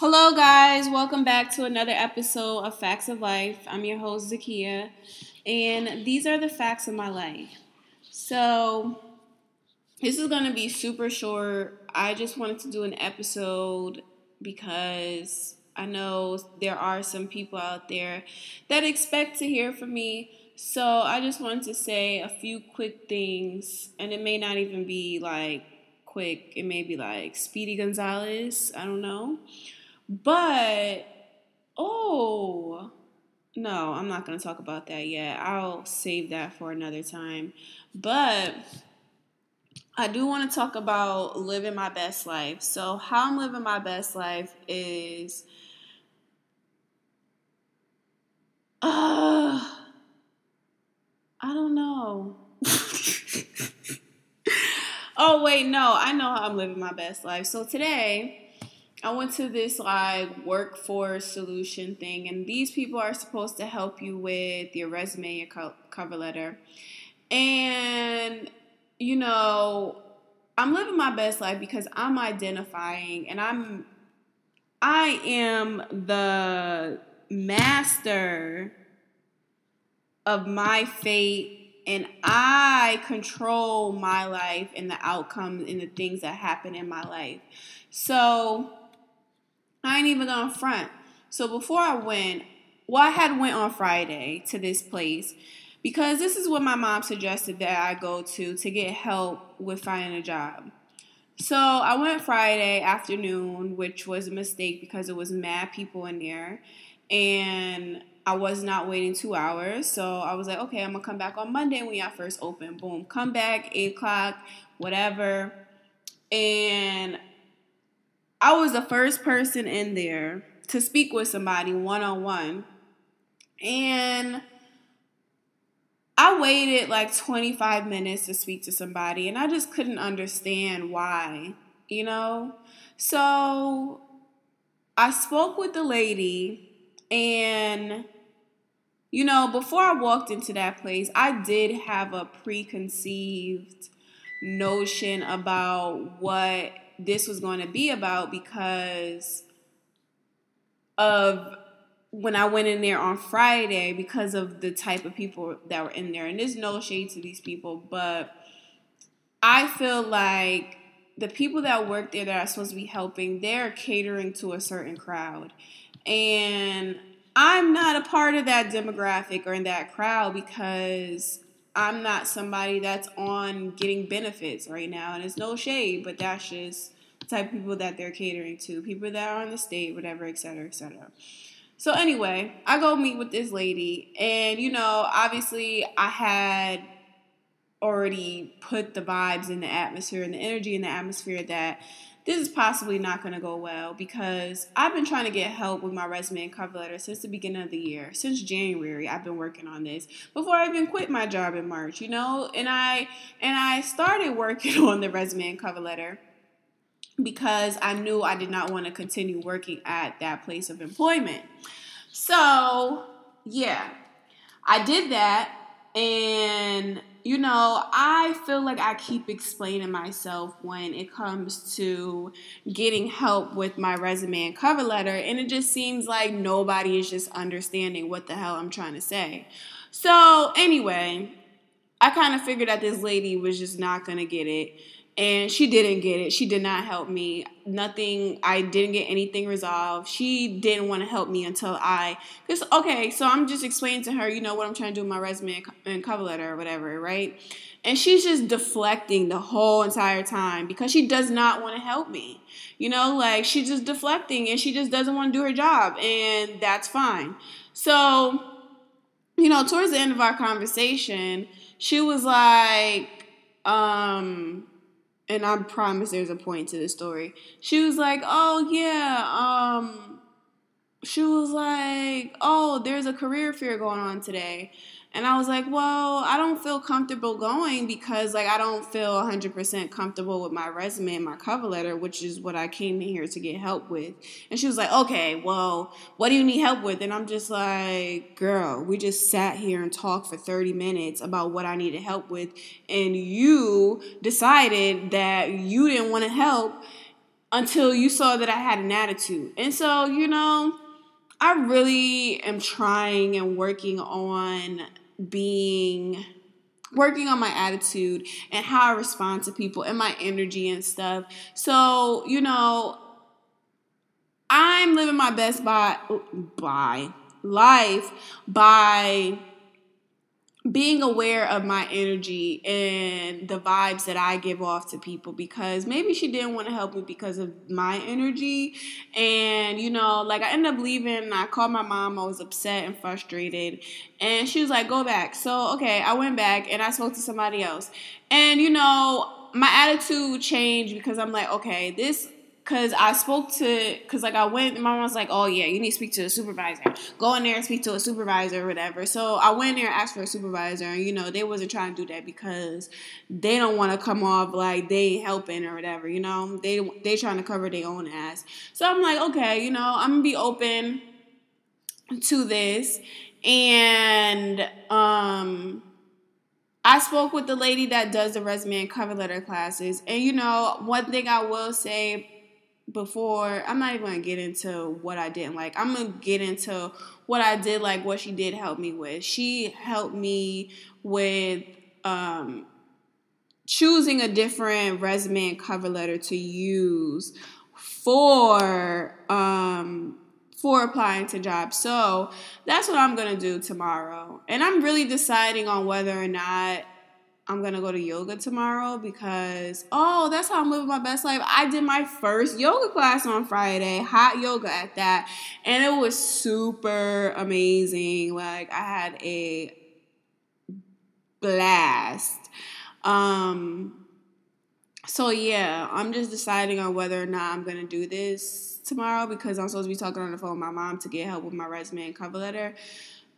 Hello, guys. Welcome back to another episode of Facts of Life. I'm your host, Zakia, and these are the facts of my life. So, this is going to be super short. I just wanted to do an episode because I know there are some people out there that expect to hear from me. So, I just wanted to say a few quick things, and it may not even be like quick, it may be like Speedy Gonzalez. I don't know. But, oh, no, I'm not to talk about that yet. I'll save that for another time. But I do want to talk about living my best life. So, how I'm living my best life is. Uh, I don't know. oh, wait, no, I know how I'm living my best life. So, today, I went to this like workforce solution thing, and these people are supposed to help you with your resume, your co- cover letter. And, you know, I'm living my best life because I'm identifying and I'm, I am the master of my fate and I control my life and the outcomes and the things that happen in my life. So, I ain't even gonna front. So before I went, well, I had went on Friday to this place because this is what my mom suggested that I go to to get help with finding a job. So I went Friday afternoon, which was a mistake because it was mad people in there, and I was not waiting two hours. So I was like, okay, I'm gonna come back on Monday when y'all first open. Boom, come back eight o'clock, whatever. And I was the first person in there to speak with somebody one on one. And I waited like 25 minutes to speak to somebody, and I just couldn't understand why, you know? So I spoke with the lady, and, you know, before I walked into that place, I did have a preconceived notion about what this was going to be about because of when I went in there on Friday because of the type of people that were in there. And there's no shade to these people, but I feel like the people that work there that are supposed to be helping, they're catering to a certain crowd. And I'm not a part of that demographic or in that crowd because I'm not somebody that's on getting benefits right now, and it's no shade, but that's just the type of people that they're catering to, people that are on the state, whatever, et cetera, et cetera. So anyway, I go meet with this lady, and you know, obviously, I had already put the vibes in the atmosphere and the energy in the atmosphere that this is possibly not going to go well because I've been trying to get help with my resume and cover letter since the beginning of the year. Since January, I've been working on this before I even quit my job in March, you know? And I and I started working on the resume and cover letter because I knew I did not want to continue working at that place of employment. So, yeah. I did that and you know, I feel like I keep explaining myself when it comes to getting help with my resume and cover letter, and it just seems like nobody is just understanding what the hell I'm trying to say. So, anyway, I kind of figured that this lady was just not gonna get it and she didn't get it. She did not help me. Nothing. I didn't get anything resolved. She didn't want to help me until I. Cause okay, so I'm just explaining to her, you know, what I'm trying to do with my resume and cover letter or whatever, right? And she's just deflecting the whole entire time because she does not want to help me. You know, like she's just deflecting and she just doesn't want to do her job, and that's fine. So, you know, towards the end of our conversation, she was like, um, and I promise there's a point to the story. She was like, "Oh yeah, um she was like, "Oh, there's a career fair going on today." And I was like, well, I don't feel comfortable going because like I don't feel 100% comfortable with my resume and my cover letter, which is what I came in here to get help with. And she was like, okay, well, what do you need help with? And I'm just like, girl, we just sat here and talked for 30 minutes about what I needed help with. And you decided that you didn't want to help until you saw that I had an attitude. And so, you know, I really am trying and working on being working on my attitude and how I respond to people and my energy and stuff. So, you know, I'm living my best by by life by being aware of my energy and the vibes that I give off to people because maybe she didn't want to help me because of my energy. And, you know, like I ended up leaving. I called my mom. I was upset and frustrated. And she was like, go back. So, okay, I went back and I spoke to somebody else. And, you know, my attitude changed because I'm like, okay, this Cause I spoke to, cause like I went, my mom was like, "Oh yeah, you need to speak to a supervisor. Go in there and speak to a supervisor or whatever." So I went there and asked for a supervisor, and you know they wasn't trying to do that because they don't want to come off like they helping or whatever. You know they they trying to cover their own ass. So I'm like, okay, you know I'm gonna be open to this, and um. I spoke with the lady that does the resume and cover letter classes. And you know, one thing I will say before I'm not even gonna get into what I didn't like. I'm gonna get into what I did like, what she did help me with. She helped me with um, choosing a different resume and cover letter to use for um, for applying to jobs. So that's what I'm gonna do tomorrow. And I'm really deciding on whether or not I'm gonna go to yoga tomorrow because oh, that's how I'm living my best life. I did my first yoga class on Friday, hot yoga at that, and it was super amazing. Like I had a blast. Um, so yeah, I'm just deciding on whether or not I'm gonna do this tomorrow because I'm supposed to be talking on the phone with my mom to get help with my resume and cover letter.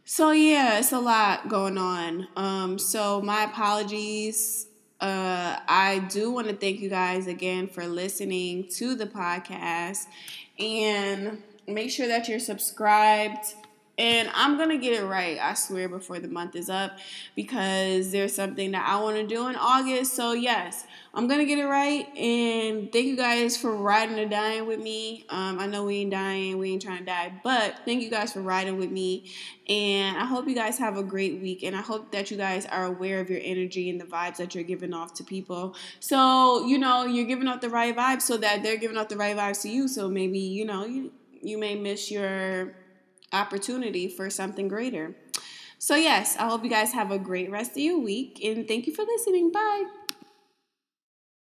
So yeah, it's a lot going on. Um, so my apologies. Uh, I do want to thank you guys again for listening to the podcast and make sure that you're subscribed. And I'm gonna get it right, I swear, before the month is up because there's something that I want to do in August. So, yes, I'm gonna get it right. And thank you guys for riding or dying with me. Um, I know we ain't dying, we ain't trying to die, but thank you guys for riding with me. And I hope you guys have a great week. And I hope that you guys are aware of your energy and the vibes that you're giving off to people. So, you know, you're giving off the right vibes so that they're giving off the right vibes to you. So maybe, you know, you you may miss your opportunity for something greater. So, yes, I hope you guys have a great rest of your week and thank you for listening. Bye.